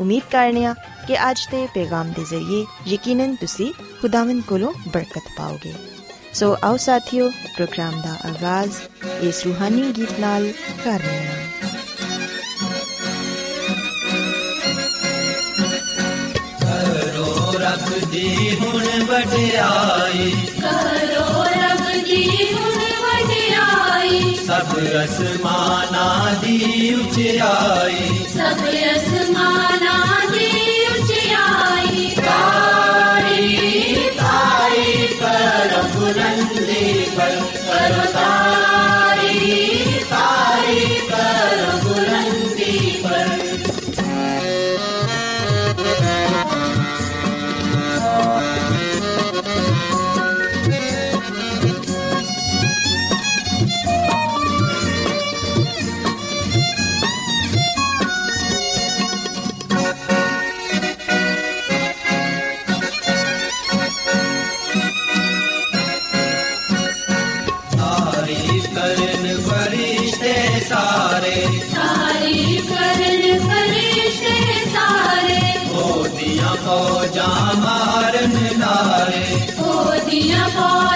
ਉਮੀਦ ਕਰਨੀਆ ਕਿ ਅੱਜ ਦੇ ਪੈਗਾਮ ਦੇ ਜ਼ਰੀਏ ਯਕੀਨਨ ਤੁਸੀਂ ਖੁਦਾਵੰਦ ਕੋਲੋਂ ਬਰਕਤ ਪਾਓਗੇ ਸੋ ਆਓ ਸਾਥੀਓ ਪ੍ਰੋਗਰਾਮ ਦਾ ਆਗਾਜ਼ ਇਸ ਰੂਹਾਨੀ ਗੀਤ ਨਾਲ ਕਰਨੇ ਆ ਕਰੋ ਰੱਬ ਦੀ ਹੁਣ ਵਡਿਆਈ ਕਰੋ सदसमानादिवच सदना minha boy.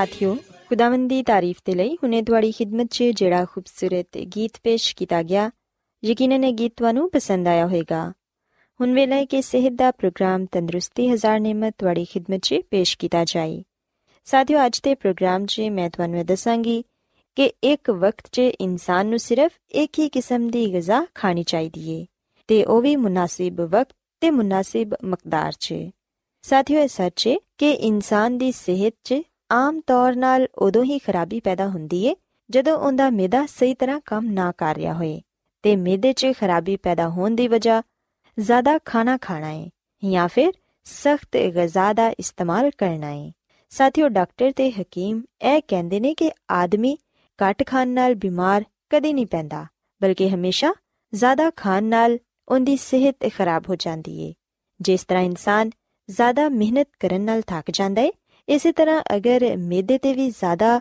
ਸਾਥਿਓ, ਖੁਦਾਵੰਦ ਦੀ ਤਾਰੀਫ ਦੇ ਲਈ ਹੁਣੇ ਤੁਹਾਡੀ ਖidmat 'ਚ ਜਿਹੜਾ ਖੂਬਸੂਰਤ ਗੀਤ ਪੇਸ਼ ਕੀਤਾ ਗਿਆ, ਯਕੀਨਨ ਇਹ ਗੀਤ ਤੁਹਾਨੂੰ ਪਸੰਦ ਆਇਆ ਹੋਵੇਗਾ। ਹੁਣ ਵੇਲੇ ਹੈ ਕਿ ਸਿਹਤ ਦਾ ਪ੍ਰੋਗਰਾਮ ਤੰਦਰੁਸਤੀ ਹਜ਼ਾਰ ਨਿਮਤ ਤੁਹਾਡੀ ਖidmat 'ਚ ਪੇਸ਼ ਕੀਤਾ ਜਾਏ। ਸਾਥਿਓ, ਅੱਜ ਦੇ ਪ੍ਰੋਗਰਾਮ 'ਚ ਮੈਂ ਤੁਹਾਨੂੰ ਇਹ ਦੱਸਾਂਗੀ ਕਿ ਇੱਕ ਵਕਤ 'ਚ ਇਨਸਾਨ ਨੂੰ ਸਿਰਫ ਇੱਕ ਹੀ ਕਿਸਮ ਦੀ ਗਿਜ਼ਾ ਖਾਣੀ ਚਾਹੀਦੀ ਏ, ਤੇ ਉਹ ਵੀ ਮੁਨਾਸਿਬ ਵਕਤ ਤੇ ਮੁਨਾਸਿਬ ਮਕਦਾਰ 'ਚ। ਸਾਥੀਓ, ਇਹ ਸੱਚ ਏ ਕਿ ਇਨਸਾਨ ਦੀ ਸਿਹਤ 'ਚ ਆਮ ਤੌਰ ਨਾਲ ਉਦੋਂ ਹੀ ਖਰਾਬੀ ਪੈਦਾ ਹੁੰਦੀ ਏ, ਜਦੋਂ ਉਹਦਾ ਮਿਹਦਾ ਸਹੀ ਤਰ੍ਹਾਂ ਕੰਮ ਨਾ ਕਰ ਰਿਹਾ ਹੋਏ ਤੇ ਮਿਹਦੇ 'ਚ ਖਰਾਬੀ ਪੈਦਾ ਹੋਣ ਦੀ ਵਜ੍ਹਾ ਜ਼ਿਆਦਾ ਖਾਣਾ ਖਾਣਾ ਏ ਜਾਂ ਫਿਰ ਸਖਤ ਗਿਜ਼ਾ ਦਾ ਇਸਤੇਮਾਲ ਕਰਨਾ ਏ। ਸਾਥੀਓ, ਡਾਕਟਰ ਤੇ ਹਕੀਮ ਇਹ ਕਹਿੰਦੇ ਨੇ ਕਿ ਆਦਮੀ ਘੱਟ ਖਾਣ ਨਾਲ ਬਿਮਾਰ ਕਦੇ ਨਹੀਂ ਪੈਂਦਾ, ਬਲਕਿ ਹਮੇਸ਼ਾ ਜ਼ਿਆਦਾ ਖਾਣ ਨਾਲ ਉਹਦੀ ਸਿਹਤ ਖਰਾਬ ਹੋ ਜਾਂਦੀ ਏ। ਜਿਸ ਤਰ੍ਹਾਂ ਇਨਸਾਨ ਜ਼ਿਆਦਾ ਮਿਹਨਤ ਕਰਨ ਨਾਲ ਥੱਕ ਜਾਂਦਾ ਏ ਇਸੇ ਤਰ੍ਹਾਂ ਅਗਰ ਮਿਹਦੇ ਤੇ ਵੀ ਜ਼ਿਆਦਾ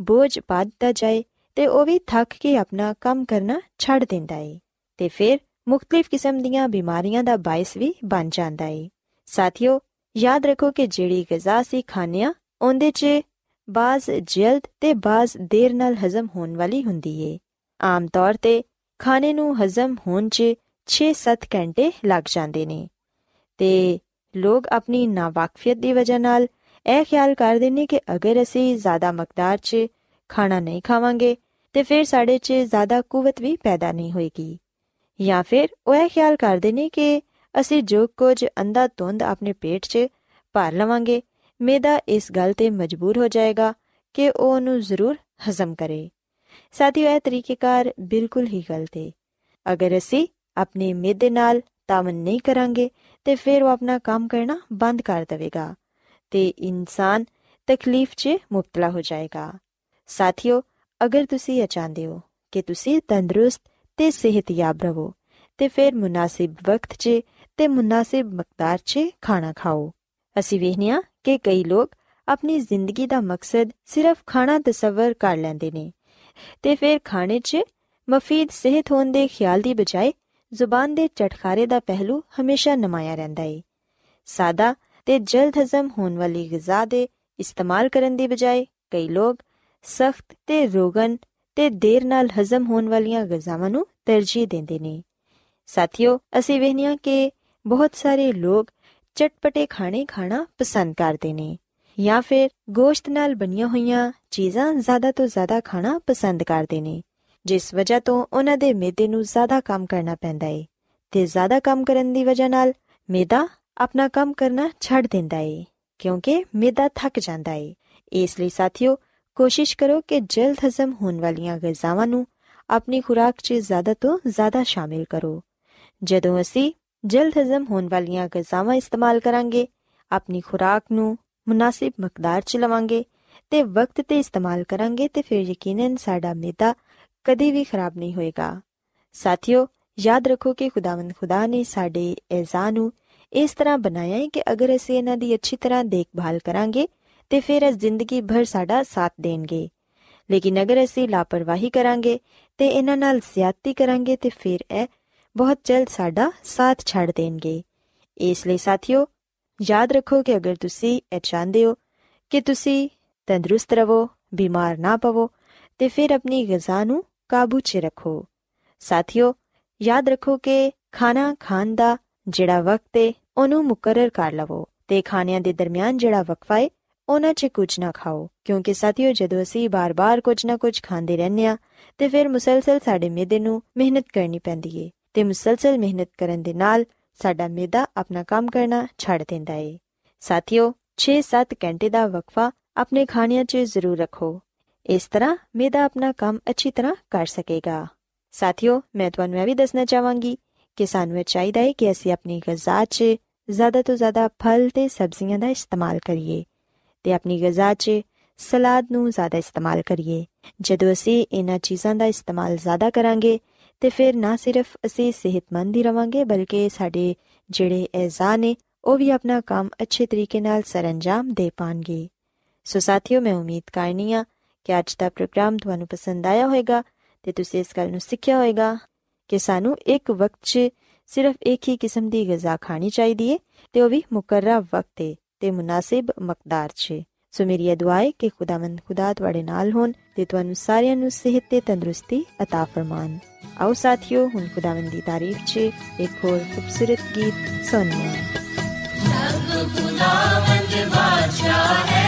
ਬੋਝ ਪਾ ਦਿੱਤਾ ਜਾਏ, ਤੇ ਉਹ ਵੀ ਥੱਕ ਕੇ ਆਪਣਾ ਕੰਮ ਕਰਨਾ ਛੱਡ ਦਿੰਦਾ ਏ। ਤੇ ਫਿਰ ਮੁxtਲਿਫ ਕਿਸਮ ਦੀਆਂ ਬਿਮਾਰੀਆਂ ਦਾ ਬਾਇਸ ਵੀ ਬਣ ਜਾਂਦਾ ਏ। ਸਾਥੀਓ, ਯਾਦ ਰੱਖੋ ਕਿ ਜਿਹੜੀ ਗਿਜ਼ਾ ਸੀ ਖਾਣਿਆ ਉਹਦੇ 'ਚ ਬਾਜ਼ ਜਲਦ ਤੇ ਬਾਜ਼ ਦੇਰ ਨਾਲ ਹਜ਼ਮ ਹੋਣ ਵਾਲੀ ਹੁੰਦੀ ਏ। ਆਮ ਤੌਰ ਤੇ ਖਾਣੇ ਨੂੰ ਹਜ਼ਮ ਹੋਣ 'ਚ 6-7 ਘੰਟੇ ਲੱਗ ਜਾਂਦੇ ਨੇ। ਤੇ ਲੋਕ ਆਪਣੀ ਨਾਵਾਕਫੀਅਤ ਦੀ ਵਜ੍ਹਾ ਨਾਲ ਇਹ ਖਿਆਲ ਕਰਦੇ ਨੇ ਕਿ ਅਗਰ ਅਸੀਂ ਜ਼ਿਆਦਾ ਮਕਦਾਰ 'ਚ ਖਾਣਾ ਨਹੀਂ ਖਾਵਾਂਗੇ, ਤੇ ਫਿਰ ਸਾਡੇ 'ਚ ਜ਼ਿਆਦਾ ਕੂਵਤ ਵੀ ਪੈਦਾ ਨਹੀਂ ਹੋਏਗੀ। ਜਾਂ ਫਿਰ ਉਹ ਇਹ ਖਿਆਲ ਕਰਦੇ ਨੇ ਕਿ ਅਸੀਂ ਜੋ ਕੁਝ ਅੰਦਾ ਤੁੰਦ ਆਪਣੇ ਪੇਟ 'ਚ ਭਰ ਲਵਾਂਗੇ ਮੇਦਾ ਇਸ ਗੱਲ ਤੇ ਮਜਬੂਰ ਹੋ ਜਾਏਗਾ ਕਿ ਉਹ ਉਹਨੂੰ ਜ਼ਰੂਰ ਹਜ਼ਮ ਕਰੇ। ਸਾਥੀਓ, ਇਹ ਤਰੀਕੇਕਾਰ ਬਿਲਕੁਲ ਹੀ ਗਲਤ ਹੈ ਅਗਰ ਅਸੀਂ ਆਪਣੇ ਮੇਦੇ ਨਾਲ ਤਾਮਨ ਨਹੀਂ ਕਰਾਂਗੇ, ਤੇ ਫਿਰ ਉਹ ਆਪਣਾ ਕੰਮ ਕਰਨਾ ਬੰਦ ਕਰ ਦੇਵੇਗਾ। ਤੇ ਇਨਸਾਨ ਤਕਲੀਫ 'ਚ ਮੁਬਤਲਾ ਹੋ ਜਾਏਗਾ। ਸਾਥੀਓ, ਅਗਰ ਤੁਸੀਂ ਇਹ ਚਾਹੁੰਦੇ ਹੋ ਕਿ ਤੁਸੀਂ ਤੰਦਰੁਸਤ ਤੇ ਸਿਹਤਯਾਬ ਰਹੋ, ਤੇ ਫਿਰ ਮੁਨਾਸਿਬ ਵਕਤ 'ਚ ਤੇ ਮੁਨਾਸਿਬ ਮਕਦਾਰ 'ਚ ਖਾਣਾ ਖਾਓ। ਅਸੀਂ ਵੇਖਨੀਆ ਕਿ ਕਈ ਲੋਕ ਆਪਣੀ ਜ਼ਿੰਦਗੀ ਦਾ ਮਕਸਦ ਸਿਰਫ ਖਾਣਾ ਤਸਵਰ ਕਰ ਲੈਂਦੇ ਨੇ ਤੇ ਫਿਰ ਖਾਣੇ 'ਚ ਮਫੀਦ ਸਿਹਤ ਹੋਣ ਦੇ ਖਿਆਲ ਦੀ ਬਜਾਏ ਜ਼ੁਬਾਨ ਦੇ ਚਟਖਾਰੇ ਦਾ ਪਹਿਲੂ ਹਮੇਸ਼ਾ ਨਮਾਇਆ ਰਹਿੰਦਾ ਏ। ਸਾਦਾ ਤੇ ਜਲਦ ਹਜ਼ਮ ਹੋਣ ਵਾਲੀ ਗਿਜ਼ਾ ਦੇ ਇਸਤੇਮਾਲ ਕਰਨ ਦੀ ਬਜਾਏ ਕਈ ਲੋਕ ਸਖਤ ਤੇ ਰੋਗਨ ਤੇ ਦੇਰ ਨਾਲ ਹਜ਼ਮ ਹੋਣ ਵਾਲੀਆਂ ਗਿਜ਼ਾਵਾਂ ਨੂੰ ਤਰਜੀਹ ਦਿੰਦੇ ਨੇ। ਸਾਥੀਓ, ਅਸੀਂ ਵੇਖਨੀਆ ਕਿ ਬਹੁਤ ਸਾਰੇ ਲੋਕ ਚਟਪਟੇ ਖਾਣੇ ਖਾਣਾ ਪਸੰਦ ਕਰਦੇ ਨੇ ਜਾਂ ਫਿਰ ਗੋਸ਼ਤ ਨਾਲ ਬਣੀਆਂ ਹੋਈਆਂ ਚੀਜ਼ਾਂ ਜ਼ਿਆਦਾ ਤੋਂ ਜ਼ਿਆਦਾ ਖਾਣਾ ਪਸੰਦ ਕਰਦੇ ਨੇ, ਜਿਸ ਵਜ੍ਹਾ ਤੋਂ ਉਹਨਾਂ ਦੇ ਮਿਹਦੇ ਨੂੰ ਜ਼ਿਆਦਾ ਕੰਮ ਕਰਨਾ ਪੈਂਦਾ ਏ ਤੇ ਜ਼ਿਆਦਾ ਕੰਮ ਕਰਨ ਦੀ ਵਜ੍ਹਾ ਨਾਲ ਮਿਹਦਾ ਆਪਣਾ ਕੰਮ ਕਰਨਾ ਛੱਡ ਦਿੰਦਾ ਏ, ਕਿਉਂਕਿ ਮਿਹਦਾ ਥੱਕ ਜਾਂਦਾ ਏ। ਇਸ ਲਈ ਸਾਥੀਓ, ਕੋਸ਼ਿਸ਼ ਕਰੋ ਕਿ ਜਲਦ ਹਜ਼ਮ ਹੋਣ ਵਾਲੀਆਂ ਗਜ਼ਾਵਾਂ ਨੂੰ ਆਪਣੀ ਖੁਰਾਕ 'ਚ ਜ਼ਿਆਦਾ ਤੋਂ ਜ਼ਿਆਦਾ ਸ਼ਾਮਿਲ ਕਰੋ। ਜਦੋਂ ਅਸੀਂ ਜਲਦ ਹਜ਼ਮ ਹੋਣ ਵਾਲੀਆਂ ਗਜ਼ਾਵਾਂ ਇਸਤੇਮਾਲ ਕਰਾਂਗੇ, ਆਪਣੀ ਖੁਰਾਕ ਨੂੰ ਮੁਨਾਸਿਬ ਮਕਦਾਰ 'ਚ ਲਵਾਂਗੇ ਤੇ ਵਕਤ ਤੇ ਇਸਤੇਮਾਲ ਕਰਾਂਗੇ ਤੇ ਫਿਰ ਯਕੀਨਨ ਸਾਡਾ ਮਿਹਦਾ ਕਦੇ ਵੀ ਖਰਾਬ ਨਹੀਂ ਹੋਏਗਾ। ਸਾਥੀਓ, ਯਾਦ ਰੱਖੋ ਕਿ ਖੁਦਾਵੰਦ ਖੁਦਾ ਨੇ ਸਾਡੇ ਐਜ਼ਾ ਨੂੰ ਇਸ ਤਰ੍ਹਾਂ ਬਣਾਇਆ ਹੈ ਕਿ ਅਗਰ ਅਸੀਂ ਇਹਨਾਂ ਦੀ ਅੱਛੀ ਤਰ੍ਹਾਂ ਦੇਖਭਾਲ ਕਰਾਂਗੇ, ਤੇ ਫਿਰ ਇਹ ਜ਼ਿੰਦਗੀ ਭਰ ਸਾਡਾ ਸਾਥ ਦੇਣਗੇ। ਲੇਕਿਨ ਅਗਰ ਅਸੀਂ ਲਾਪਰਵਾਹੀ ਕਰਾਂਗੇ ਤੇ ਇਹਨਾਂ ਨਾਲ ਜ਼ਿਆਦਤੀ ਕਰਾਂਗੇ, ਤੇ ਫਿਰ ਇਹ ਬਹੁਤ ਜਲਦ ਸਾਡਾ ਸਾਥ ਛੱਡ ਦੇਣਗੇ। ਇਸ ਲਈ ਸਾਥੀਓ, ਯਾਦ ਰੱਖੋ ਕਿ ਅਗਰ ਤੁਸੀਂ ਇਹ ਚਾਹੁੰਦੇ ਹੋ ਕਿ ਤੁਸੀਂ ਤੰਦਰੁਸਤ ਰਹੋ, ਬਿਮਾਰ ਨਾ ਪਵੋ, ਤੇ ਫਿਰ ਆਪਣੀ ਗਿਜ਼ਾ ਨੂੰ ਕਾਬੂ 'ਚ ਰੱਖੋ। ਸਾਥੀਓ, ਯਾਦ ਰੱਖੋ ਕਿ ਖਾਣਾ ਖਾਣ ਦਾ ਜਿਹੜਾ ਵਕਤ ਹੈ ਉਹਨੂੰ ਮੁਕਰਰ ਕਰ ਲਵੋ ਤੇ ਖਾਣਿਆਂ ਦੇ ਦਰਮਿਆਨ ਜਿਹੜਾ ਵਕਫਾ ਹੈ ਉਹਨਾਂ 'ਚ ਕੁਝ ਨਾ ਖਾਓ, ਕਿਉਂਕਿ ਸਾਥੀਓ ਜਦੋਂ ਅਸੀਂ ਬਾਰ-ਬਾਰ ਕੁਝ ਨਾ ਕੁਝ ਖਾਂਦੇ ਰਹਿੰਦੇ ਆ ਤੇ ਫਿਰ ਮੁਸਲਸਲ ਸਾਡੇ ਮਿਹਦੇ ਨੂੰ ਮਿਹਨਤ ਕਰਨੀ ਪੈਂਦੀ ਏ, ਤੇ ਮੁਸਲਸਲ ਮਿਹਨਤ ਕਰਨ ਦੇ ਨਾਲ ਸਾਡਾ ਮਿਹਦਾ ਆਪਣਾ ਕੰਮ ਕਰਨਾ ਛੱਡ ਦਿੰਦਾ ਏ। ਸਾਥੀਓ 6-7 ਘੰਟੇ ਦਾ ਵਕਫਾ ਆਪਣੇ ਖਾਣਿਆਂ 'ਚ ਜ਼ਰੂਰ ਰੱਖੋ। ਇਸ ਤਰ੍ਹਾਂ ਮਿਹਦਾ ਆਪਣਾ ਕੰਮ ਅੱਛੀ ਤਰ੍ਹਾਂ ਕਰ ਸਕੇਗਾ। ਸਾਥੀਓ, ਮੈਂ ਤੁਹਾਨੂੰ ਇਹ ਵੀ ਦੱਸਣਾ ਚਾਹਾਂਗੀ ਕਿ ਸਾਨੂੰ ਇਹ ਚਾਹੀਦਾ ਹੈ ਕਿ ਅਸੀਂ ਆਪਣੀ ਗਿਜ਼ਾ 'ਚ ਜ਼ਿਆਦਾ ਤੋਂ ਜ਼ਿਆਦਾ ਫਲ ਤੇ ਸਬਜ਼ੀਆਂ ਦਾ ਇਸਤੇਮਾਲ ਕਰੀਏ ਤੇ ਆਪਣੀ ਗਿਜ਼ਾ 'ਚ ਸਲਾਦ ਨੂੰ ਜ਼ਿਆਦਾ ਇਸਤੇਮਾਲ ਕਰੀਏ। ਜਦੋਂ ਅਸੀਂ ਇਹਨਾਂ ਚੀਜ਼ਾਂ ਦਾ ਇਸਤੇਮਾਲ ਜ਼ਿਆਦਾ ਕਰਾਂਗੇ, ਤੇ ਫਿਰ ਨਾ ਸਿਰਫ ਅਸੀਂ ਸਿਹਤਮੰਦ ਹੀ ਰਵਾਂਗੇ, ਬਲਕਿ ਸਾਡੇ ਜਿਹੜੇ ਐਜ਼ਾ ਨੇ, ਉਹ ਵੀ ਆਪਣਾ ਕੰਮ ਅੱਛੇ ਤਰੀਕੇ ਨਾਲ ਸਰੰਜਾਮ ਦੇ ਪਾਣਗੇ। ਸੋ ਸਾਥੀਓ, ਮੈਂ ਉਮੀਦ ਕਰਨੀ ਆ ਕਿ ਅੱਜ ਦਾ ਪ੍ਰੋਗਰਾਮ ਤੁਹਾਨੂੰ ਪਸੰਦ ਆਇਆ ਹੋਵੇਗਾ ਤੇ ਤੁਸੀਂ ਇਸ ਗੱਲ ਨੂੰ ਸਿੱਖਿਆ ਹੋਵੇਗਾ। ਕਿ ਸਾਨੂੰ ਇੱਕ ਵਕਤ 'ਚ ਸਿਰਫ ਇੱਕ ਹੀ ਕਿਸਮ ਦੀ ਗਿਜ਼ਾ ਖਾਣੀ ਚਾਹੀਦੀ ਏ ਤੇ ਉਹ ਵੀ ਮੁਕਰਰਾ ਵਕਤ ਤੇ ਤੇ ਮੁਨਾਸਿਬ ਮਕਦਾਰ 'ਚ ਸੋ ਮੇਰੀ ਇਹ ਦੁਆ ਹੈ ਕਿ ਖੁਦਾਵੰਦ ਖੁਦਾ ਤੁਹਾਡੇ ਨਾਲ ਹੋਣ ਤੇ ਤੁਹਾਨੂੰ ਸਾਰਿਆਂ ਨੂੰ ਸਿਹਤ ਤੇ ਤੰਦਰੁਸਤੀ عطا ਫਰਮਾਨ। ਆਓ ਸਾਥੀਓ, ਹੁਣ ਖੁਦਾਵੰਦ ਦੀ ਤਾਰੀਫ 'ਚ ਇੱਕ ਹੋਰ ਖੂਬਸੂਰਤ ਗੀਤ ਸੁਣੀਏ ਸਭ ਖੁਦਾਵੰਦ ਬਾਦਸ਼ਾਹ ਹੈ।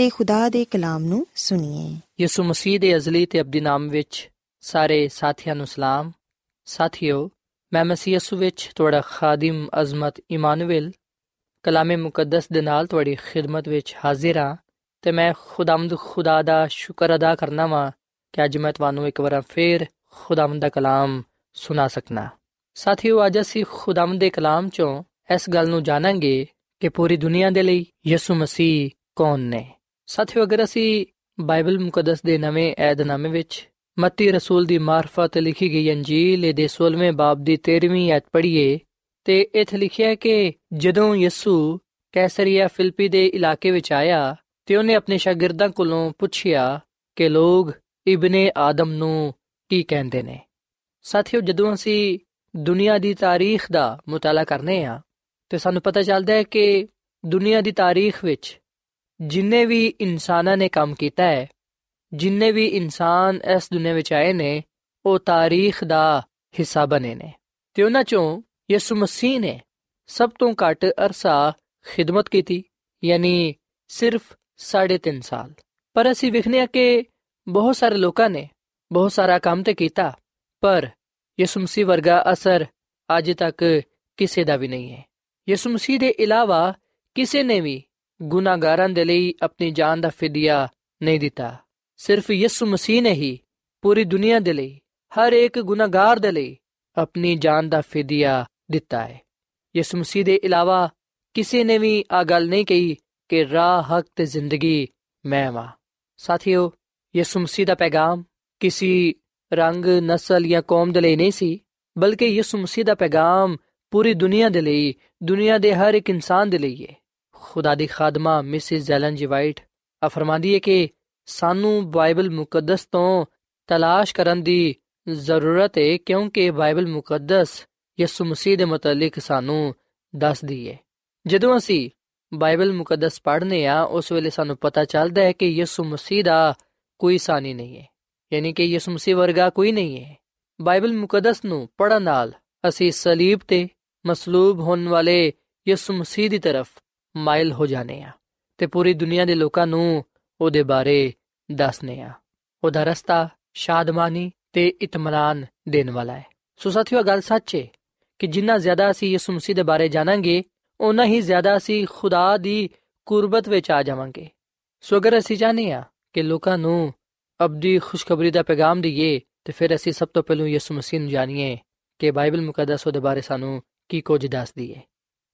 ਤੇ ਖੁਦਾ ਦੇ ਕਲਾਮ ਨੂੰ ਸੁਣੀਏ। ਯਿਸੂ ਮਸੀਹ ਦੇ ਅਜ਼ਲੀ ਤੇ ਅਬਦੀ ਨਾਮ ਵਿੱਚ ਸਾਰੇ ਸਾਥੀਆਂ ਨੂੰ ਸਲਾਮ। ਸਾਥਿਓ, ਮੈਂ ਮਸੀਹ ਯਿਸੂ ਵਿੱਚ ਤੁਹਾਡਾ ਖਾਦਮ ਅਜ਼ਮਤ ਇਮਾਨੁਅਲ ਕਲਾਮੇ ਮੁਕੱਦਸ ਦੇ ਨਾਲ ਤੁਹਾਡੀ ਖਿਦਮਤ ਵਿੱਚ ਹਾਜ਼ਰ ਹਾਂ ਤੇ ਮੈਂ ਖੁਦਾਮਦ ਖੁਦਾ ਦਾ ਸ਼ੁਕਰ ਅਦਾ ਕਰਨਾ ਵਾਂ ਕਿ ਅੱਜ ਮੈਂ ਤੁਹਾਨੂੰ ਇੱਕ ਵਾਰ ਫੇਰ ਖੁਦਾਮਦ ਦਾ ਕਲਾਮ ਸੁਣਾ ਸਕਣਾ ਸਾਥੀਓ, ਅੱਜ ਅਸੀਂ ਖੁਦਾਮਦ ਦੇ ਕਲਾਮ ਚੋਂ ਇਸ ਗੱਲ ਨੂੰ ਜਾਣਾਂਗੇ ਕਿ ਪੂਰੀ ਦੁਨੀਆ ਦੇ ਲਈ ਯਿਸੂ ਮਸੀਹ ਕੌਣ ਨੇ। ਸਾਥੀਓ, ਅਗਰ ਅਸੀਂ ਬਾਈਬਲ ਮੁਕੱਦਸ ਦੇ ਨਵੇਂ ਏਧਨਾਮੇ ਵਿੱਚ ਮਤੀ ਰਸੂਲ ਦੀ ਮਾਰਫਤ ਲਿਖੀ ਗਈ ਅੰਜੀਲ ਦੇ 16ਵੇਂ ਬਾਬ ਦੀ 13ਵੀਂ ਐਤ ਪੜ੍ਹੀਏ, ਤੇ ਇੱਥੇ ਲਿਖਿਆ ਹੈ ਕਿ ਜਦੋਂ ਯਿਸੂ ਕੈਸਰੀਆ ਫਿਲਪੀ ਦੇ ਇਲਾਕੇ ਵਿੱਚ ਆਇਆ, ਤੇ ਉਹਨੇ ਆਪਣੇ ਸ਼ਾਗਿਰਦਾਂ ਕੋਲੋਂ ਪੁੱਛਿਆ ਕਿ ਲੋਕ ਇਬਨੇ ਆਦਮ ਨੂੰ ਕੀ ਕਹਿੰਦੇ ਨੇ। ਸਾਥੀਓ, ਜਦੋਂ ਅਸੀਂ ਦੁਨੀਆ ਦੀ ਤਾਰੀਖ ਦਾ ਮੁਤਾਲਾ ਕਰਨੇ ਆ, ਤੇ ਸਾਨੂੰ ਪਤਾ ਚੱਲਦਾ ਹੈ ਕਿ ਦੁਨੀਆ ਦੀ ਤਾਰੀਖ ਵਿੱਚ ਜਿੰਨੇ ਵੀ ਇਨਸਾਨਾਂ ਨੇ ਕੰਮ ਕੀਤਾ ਹੈ ਜਿੰਨੇ ਵੀ ਇਨਸਾਨ ਇਸ ਦੁਨੀਆ ਵਿੱਚ ਆਏ ਨੇ ਉਹ ਤਾਰੀਖ ਦਾ ਹਿੱਸਾ ਬਣੇ ਨੇ ਤੇ ਉਹਨਾਂ ਚੋਂ ਯਿਸੂ ਮਸੀਹ ਨੇ ਸਭ ਤੋਂ ਘੱਟ ਅਰਸਾ ਖਿਦਮਤ ਕੀਤੀ ਯਾਨੀ ਸਿਰਫ 3.5 ਸਾਲ ਪਰ ਅਸੀਂ ਵਿਖਨੇ ਆ ਕਿ ਬਹੁਤ ਸਾਰੇ ਲੋਕਾਂ ਨੇ ਬਹੁਤ ਸਾਰਾ ਕੰਮ ਤੇ ਕੀਤਾ ਪਰ ਯਿਸੂ ਮਸੀਹ ਵਰਗਾ ਅਸਰ ਅੱਜ ਤੱਕ ਕਿਸੇ ਦਾ ਵੀ ਨਹੀਂ ਹੈ ਯਿਸੂ ਮਸੀਹ ਦੇ ਇਲਾਵਾ ਕਿਸੇ ਨੇ ਵੀ ਗੁਨਾਹਗਾਰਾਂ ਦੇ ਲਈ ਆਪਣੀ ਜਾਨ ਦਾ ਫਿਦਿਆ ਨਹੀਂ ਦਿੱਤਾ ਸਿਰਫ ਯਿਸੂ ਮਸੀਹ ਨੇ ਹੀ ਪੂਰੀ ਦੁਨੀਆ ਦੇ ਲਈ ਹਰ ਇੱਕ ਗੁਨਾਹਗਾਰ ਦੇ ਲਈ ਆਪਣੀ ਜਾਨ ਦਾ ਫਿਦਿਆ ਦਿੱਤਾ ਹੈ ਯਿਸੂ ਮਸੀਹ ਦੇ ਇਲਾਵਾ ਕਿਸੇ ਨੇ ਵੀ ਆ ਗੱਲ ਨਹੀਂ ਕਹੀ ਕਿ ਰਾਹ ਹਕ ਤੇ ਜ਼ਿੰਦਗੀ ਮੈਂ ਵਾਂ ਸਾਥੀਓ ਯਿਸੂ ਮਸੀਹ ਦਾ ਪੈਗਾਮ ਕਿਸੇ ਰੰਗ ਨਸਲ ਜਾਂ ਕੌਮ ਦੇ ਲਈ ਨਹੀਂ ਸੀ ਬਲਕਿ ਯਿਸੂ ਮਸੀਹ ਦਾ ਪੈਗਾਮ ਪੂਰੀ ਦੁਨੀਆ ਦੇ ਲਈ ਦੁਨੀਆ ਦੇ ਹਰ ਇੱਕ ਇਨਸਾਨ ਦੇ ਲਈ ਹੈ ਖੁਦਾ ਦੀ ਖਾਦਮਾ ਮਿਸਿਸ ਜ਼ੈਲਨ ਜੀ ਵਾਈਟ, ਆ ਫਰਮਾਂਦੀ ਹੈ ਕਿ ਸਾਨੂੰ ਬਾਈਬਲ ਮੁਕੱਦਸ ਤੋਂ ਤਲਾਸ਼ ਕਰਨ ਦੀ ਜ਼ਰੂਰਤ ਹੈ ਕਿਉਂਕਿ ਬਾਈਬਲ ਮੁਕੱਦਸ ਯਿਸੂ ਮਸੀਹ ਦੇ ਮੁਤਲਕ ਸਾਨੂੰ ਦੱਸਦੀ ਹੈ ਜਦੋਂ ਅਸੀਂ ਬਾਈਬਲ ਮੁਕੱਦਸ ਪੜ੍ਹਨੇ ਆ, ਉਸ ਵੇਲੇ ਸਾਨੂੰ ਪਤਾ ਚੱਲਦਾ ਹੈ ਕਿ ਯਿਸੂ ਮਸੀਹ ਦਾ ਕੋਈ ਸਾਨੀ ਨਹੀਂ ਹੈ ਯਾਨੀ ਕਿ ਯਿਸੂ ਮਸੀਹ ਵਰਗਾ ਕੋਈ ਨਹੀਂ ਹੈ ਬਾਈਬਲ ਮੁਕੱਦਸ ਨੂੰ ਪੜ੍ਹਨ ਨਾਲ ਅਸੀਂ ਸਲੀਬ ਤੇ ਮਸਲੂਬ ਹੋਣ ਵਾਲੇ ਯਿਸੂ ਮਸੀਹ ਦੀ ਤਰਫ ਮਾਇਲ ਹੋ ਜਾਣੇ ਆ ਤੇ ਪੂਰੀ ਦੁਨੀਆ ਦੇ ਲੋਕਾਂ ਨੂੰ ਉਹਦੇ ਬਾਰੇ ਦੱਸਨੇ ਆ। ਉਹਦਾ ਰਸਤਾ ਸ਼ਾਦਮਾਨੀ ਤੇ ਇਤਮਾਨਾਨ ਦੇਣ ਵਾਲਾ ਹੈ। ਸੋ ਸਾਥੀਓ ਗੱਲ ਸੱਚ ਹੈ ਕਿ ਜਿੰਨਾ ਜ਼ਿਆਦਾ ਅਸੀਂ ਯਿਸੂ ਮਸੀਹ ਦੇ ਬਾਰੇ ਜਾਣਾਂਗੇ ਉਨਾ ਹੀ ਜ਼ਿਆਦਾ ਅਸੀਂ ਖੁਦਾ ਦੀ ਕੁਰਬਤ ਵਿੱਚ ਆ ਜਾਵਾਂਗੇ। ਸੋ ਅਗਰ ਅਸੀਂ ਚਾਹਨੇ ਆ ਕਿ ਲੋਕਾਂ ਨੂੰ ਅਬਦੀ ਖੁਸ਼ਖਬਰੀ ਦਾ ਪੈਗਾਮ ਦਈਏ, ਤੇ ਫਿਰ ਅਸੀਂ ਸਭ ਤੋਂ ਪਹਿਲਾਂ ਯਿਸੂ ਮਸੀਹ ਨੂੰ ਜਾਣੀਏ ਕਿ ਬਾਈਬਲ ਮੁਕੱਦਸ ਉਹਦੇ ਬਾਰੇ ਸਾਨੂੰ ਕੀ ਕੁਝ ਦੱਸਦੀ ਹੈ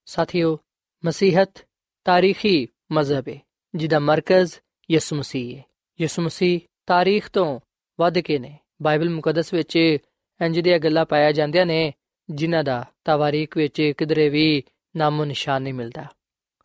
ਸਾਥੀਓ, ਮਸੀਹਤ ਤਾਰੀਖੀ ਮਜ਼ਹਬ ਹੈ ਜਿਹਦਾ ਮਰਕਜ਼ ਯਿਸੂ ਮਸੀਹ ਹੈ ਯਿਸੂ ਮਸੀਹ ਤਾਰੀਖ ਤੋਂ ਵੱਧ ਕੇ ਨੇ ਬਾਈਬਲ ਮੁਕੱਦਸ ਵਿੱਚ ਇੰਜ ਦੀਆਂ ਗੱਲਾਂ ਪਾਇਆ ਜਾਂਦੀਆਂ ਨੇ ਜਿਨ੍ਹਾਂ ਦਾ ਤਵਾਰੀਖ ਵਿੱਚ ਕਿਧਰੇ ਵੀ ਨਾਮੋ ਨਿਸ਼ਾਨ ਨਹੀਂ ਮਿਲਦਾ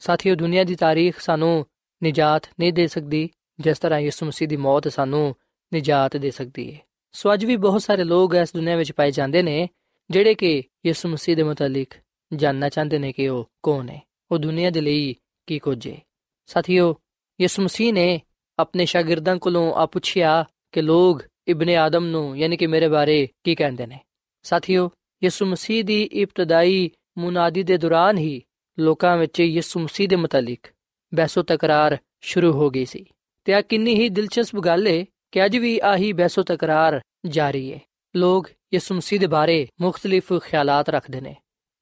ਸਾਥੀਓ ਦੁਨੀਆ ਦੀ ਤਾਰੀਖ ਸਾਨੂੰ ਨਿਜਾਤ ਨਹੀਂ ਦੇ ਸਕਦੀ ਜਿਸ ਤਰ੍ਹਾਂ ਯਿਸੂ ਮਸੀਹ ਦੀ ਮੌਤ ਸਾਨੂੰ ਨਿਜਾਤ ਦੇ ਸਕਦੀ ਹੈ ਸੋ ਅੱਜ ਵੀ ਬਹੁਤ ਸਾਰੇ ਲੋਕ ਇਸ ਦੁਨੀਆ ਵਿੱਚ ਪਾਏ ਜਾਂਦੇ ਨੇ ਜਿਹੜੇ ਕਿ ਯਿਸੂ ਮਸੀਹ ਦੇ ਮੁਤਲਕ ਜਾਨਣਾ ਚਾਹੁੰਦੇ ਨੇ ਕਿ ਉਹ ਕੌਣ ਹੈ ਉਹ ਦੁਨੀਆ ਦੇ ਲਈ ਕੀ ਕੁਝ? ਹੈ ਸਾਥੀਓ, ਯਿਸੂ ਮਸੀਹ ਨੇ ਆਪਣੇ ਸ਼ਾਗਿਰਦਾਂ ਕੋਲੋਂ ਆ ਪੁੱਛਿਆ ਕਿ ਲੋਕ ਇਬਨ ਆਦਮ ਨੂੰ, ਯਾਨੀ ਕਿ ਮੇਰੇ ਬਾਰੇ ਕੀ ਕਹਿੰਦੇ ਨੇ? ਸਾਥੀਓ, ਯਿਸੂ ਮਸੀਹ ਦੀ ਇਬਤਦਾਈ ਮੁਨਾਦੀ ਦੇ ਦੌਰਾਨ ਹੀ ਲੋਕਾਂ ਵਿੱਚ ਯਿਸੂ ਮਸੀਹ ਦੇ ਮੁਤਲਕ ਬਹਿਸੋ ਤਕਰਾਰ ਸ਼ੁਰੂ ਹੋ ਗਈ ਸੀ। ਤੇ ਆ ਕਿੰਨੀ ਹੀ ਦਿਲਚਸਪ ਗੱਲ ਹੈ ਕਿ ਅੱਜ ਵੀ ਆਹੀ ਬਹਿਸੋ ਤਕਰਾਰ ਜਾਰੀ ਹੈ ਲੋਕ ਯਿਸੂ ਮਸੀਹ ਦੇ ਬਾਰੇ ਮੁxtਲਿਫ ਖਿਆਲਾਤ ਰੱਖਦੇ ਨੇ।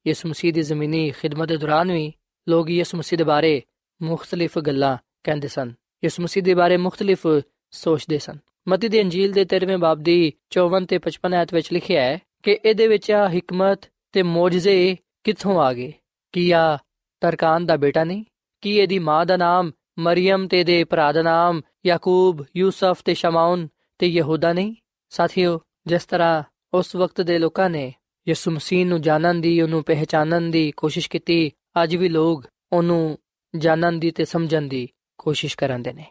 ਯਿਸੂ ਮਸੀਹ ਦੀ ਜ਼ਮੀਨੀ ਖਿਦਮਤ ਦੇ ਦੌਰਾਨ ਵੀ ਲੋਕ ਯਿਸੂ ਮਸੀਹ ਦੇ ਬਾਰੇ ਮੁxtਲਿਫ ਗੱਲਾਂ ਕਹਿੰਦੇ ਸਨ। ਯਿਸੂ ਮਸੀਹ ਦੇ ਬਾਰੇ ਮੁxtਲਿਫ ਸੋਚਦੇ ਸਨ। ਮਤੀ ਦੀ ਅੰਜੀਲ ਦੇ 13ਵੇਂ ਬਾਬ ਦੀ 54 ਤੇ 55 ਆਇਤ ਵਿੱਚ ਲਿਖਿਆ ਹੈ ਕਿ ਇਹਦੇ ਵਿੱਚ ਆ ਹਕਮਤ ਤੇ ਮੌਜਜ਼ੇ ਕਿੱਥੋਂ ਆ ਗਏ? ਕੀ ਆ ਤਰਕਾਨ ਦਾ ਬੇਟਾ ਨਹੀਂ? ਕੀ ਇਹਦੀ ਮਾਂ ਦਾ ਨਾਮ ਮਰੀਮ ਤੇ ਦੇ ਭਰਾ ਦਾ ਨਾਮ ਯਾਕੂਬ, ਯੂਸਫ ਤੇ ਸ਼ਮਾਉਨ ਤੇ ਯਹੂਦਾ ਨਹੀਂ? ਸਾਥੀਓ, ਜਿਸ ਤਰ੍ਹਾਂ ਉਸ ਵਕਤ ਦੇ ਲੋਕਾਂ ਨੇ ਯਿਸੂ ਮਸੀਹ ਨੂੰ ਜਾਣਨ ਦੀ, ਉਹਨੂੰ ਪਹਿਚਾਨਣ ਦੀ ਕੋਸ਼ਿਸ਼ ਕੀਤੀ ਅੱਜ ਵੀ ਲੋਕ ਉਹਨੂੰ ਜਾਣਨ ਦੀ ਤੇ ਸਮਝਣ ਦੀ ਕੋਸ਼ਿਸ਼ ਕਰਦੇ ਨੇ।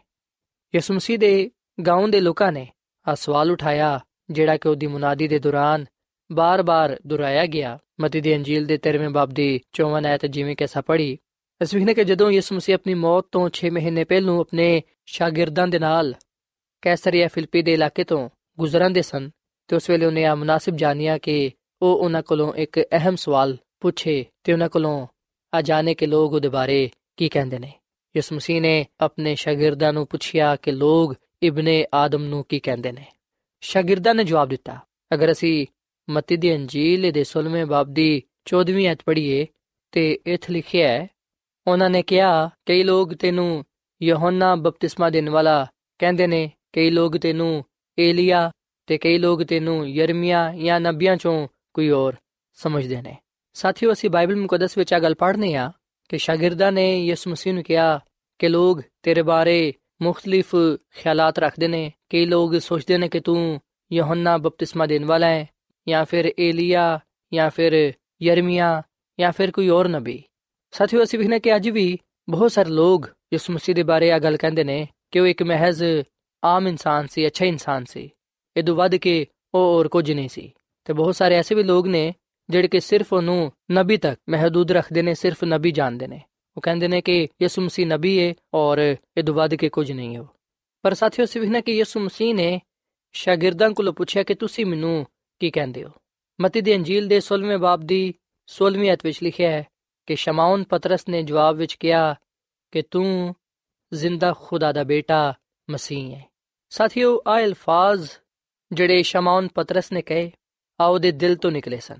ਯਿਸੂ ਮਸੀਹ ਦੇ گاؤں ਦੇ ਲੋਕਾਂ ਨੇ ਆ ਸਵਾਲ ਉਠਾਇਆ, ਜਿਹੜਾ ਕਿ ਉਹਦੀ ਮੁਨਾਦੀ ਦੇ ਦੌਰਾਨ ਬਾਰ-ਬਾਰ ਦੁਹਰਾਇਆ ਗਿਆ। ਮਤੀ ਦੀ ਅੰਜੀਲ ਦੇ 13ਵੇਂ ਬਾਬ ਦੀ 54 ਆਇਤ ਜਿਵੇਂ ਕਿ ਸਾ ਪੜੀ ਇਸ ਵਿਖਨੇ ਕਿ ਜਦੋਂ ਯਿਸੂ ਮਸੀਹ ਆਪਣੀ ਮੌਤ ਤੋਂ 6 ਮਹੀਨੇ ਪਹਿਲੋਂ ਆਪਣੇ ਸ਼ਾਗਿਰਦਾਂ ਦੇ ਨਾਲ ਕੈਸਰੀਆ ਫਿਲਪੀ ਦੇ ਇਲਾਕੇ ਤੋਂ ਗੁਜ਼ਰਨ ਦੇ ਸਨ, ਤੇ ਉਸ ਵੇਲੇ ਉਹਨੇ ਆ ਮناسب ਜਾਣਿਆ ਕਿ ਉਹ ਉਹਨਾਂ ਕੋਲੋਂ ਇੱਕ ਅਹਿਮ ਸਵਾਲ ਪੁੱਛੇ ਤੇ ਉਹਨਾਂ ਕੋਲੋਂ ਆ ਜਾਣੇ ਕਿ ਲੋਕ ਉਹਦੇ ਬਾਰੇ ਕੀ ਕਹਿੰਦੇ ਨੇ? ਯਿਸੂ ਮਸੀਹ ਨੇ ਆਪਣੇ ਸ਼ਾਗਿਰਦਾਂ ਨੂੰ ਪੁੱਛਿਆ ਕਿ ਲੋਕ ਇਬਨੇ ਆਦਮ ਨੂੰ ਕੀ ਕਹਿੰਦੇ ਨੇ? ਸ਼ਾਗਿਰਦਾਂ ਨੇ ਜਵਾਬ ਦਿੱਤਾ, ਅਗਰ ਅਸੀਂ ਮਤੀ ਦੀ ਅੰਜੀਲ ਦੇ 16ਵੇਂ ਬਾਬ ਦੀ 14ਵੀਂ ਐਤ ਪੜ੍ਹੀਏ ਤੇ ਇਥੇ ਲਿਖਿਆ ਹੈ, ਉਹਨਾਂ ਨੇ ਕਿਹਾ, ਕਈ ਲੋਕ ਤੈਨੂੰ ਯਹੋਨਾ ਬਪਤਿਸਮਾ ਦੇਣ ਵਾਲਾ ਕਹਿੰਦੇ ਨੇ, ਕਈ ਲੋਕ ਤੈਨੂੰ ਏਲੀਆ ਤੇ ਕਈ ਲੋਕ ਤੈਨੂੰ ਯਰਮੀਆ ਜਾਂ ਨਬੀਆਂ ਚੋਂ ਕੋਈ ਹੋਰ ਸਮਝਦੇ ਨੇ। ਸਾਥੀਓ ਅਸੀਂ ਬਾਈਬਲ ਮੁਕੱਦਸ ਵਿੱਚ ਆ ਗੱਲ ਪੜ੍ਹਨੇ ਆ ਕਿ ਸ਼ਾਗਿਰਦਾਂ ਨੇ ਯਿਸੂ ਮਸੀਹ ਨੂੰ ਕਿਹਾ ਕਿ ਲੋਕ ਤੇਰੇ ਬਾਰੇ ਮੁxtਲਿਫ ਖਿਆਲਾਤ ਰੱਖਦੇ ਨੇ ਕਈ ਲੋਕ ਸੋਚਦੇ ਨੇ ਕਿ ਤੂੰ ਯਹੋਨਾ ਬਪਤਿਸਮਾ ਦੇਣ ਵਾਲਾ ਹੈ ਜਾਂ ਫਿਰ ਏਲੀਆ ਜਾਂ ਫਿਰ ਯਰਮੀਆ ਜਾਂ ਫਿਰ ਕੋਈ ਹੋਰ ਨਬੀ ਸਾਥੀਓ ਅਸੀਂ ਵਿਖਨੇ ਕਿ ਅੱਜ ਵੀ ਬਹੁਤ ਸਾਰੇ ਲੋਕ ਯਿਸੂ ਮਸੀਹ ਦੇ ਬਾਰੇ ਆ ਗੱਲ ਕਹਿੰਦੇ ਨੇ ਕਿ ਉਹ ਇੱਕ ਮਹਿਜ਼ ਆਮ ਇਨਸਾਨ ਸੀ ਅੱਛਾ ਇਨਸਾਨ ਸੀ ਇਹ ਤੋਂ ਵੱਧ ਕੇ ਉਹ ਹੋਰ ਕੁਝ ਨਹੀਂ ਸੀ ਤੇ ਬਹੁਤ ਸਾਰੇ ਐਸੇ ਵੀ ਲੋਕ ਨੇ ਜਿਹੜੇ ਕਿ ਸਿਰਫ ਉਹਨੂੰ ਨਬੀ ਤੱਕ ਮਹਦੂਦ ਰੱਖਦੇ ਨੇ, ਸਿਰਫ ਨਬੀ ਜਾਣਦੇ ਨੇ। ਉਹ ਕਹਿੰਦੇ ਨੇ ਕਿ ਯਿਸੂ ਮਸੀਹ ਨਬੀ ਹੈ ਔਰ ਇਹ ਤੋਂ ਵੱਧ ਕੇ ਕੁਝ ਨਹੀਂ ਹੈ। ਪਰ ਸਾਥੀਓ ਸਿਵਹਨਾ ਕਿ ਯਿਸੂ ਮਸੀਹ ਨੇ ਸ਼ਾਗਿਰਦਾਂ ਕੋਲੋਂ ਪੁੱਛਿਆ ਕਿ ਤੁਸੀਂ ਮੈਨੂੰ ਕੀ ਕਹਿੰਦੇ ਹੋ? ਮਤੀ ਦੀ ਅੰਜੀਲ ਦੇ 16ਵੇਂ ਬਾਬ ਦੀ 16ਵੀਂ ਅਧ ਵਿੱਚ ਲਿਖਿਆ ਹੈ ਕਿ ਸ਼ਮਾਉਨ ਪਤਰਸ ਨੇ ਜਵਾਬ ਵਿੱਚ ਕਿਹਾ ਕਿ ਤੂੰ ਜ਼ਿੰਦਾ ਖੁਦਾ ਦਾ ਬੇਟਾ ਮਸੀਹ ਹੈ ਸਾਥੀਓ ਆ ਅਲਫਾਜ਼ ਜਿਹੜੇ ਸ਼ਮਾਉਨ ਪਤਰਸ ਨੇ ਕਹੇ ਆ ਉਹਦੇ ਦਿਲ ਤੋਂ ਨਿਕਲੇ ਸਨ।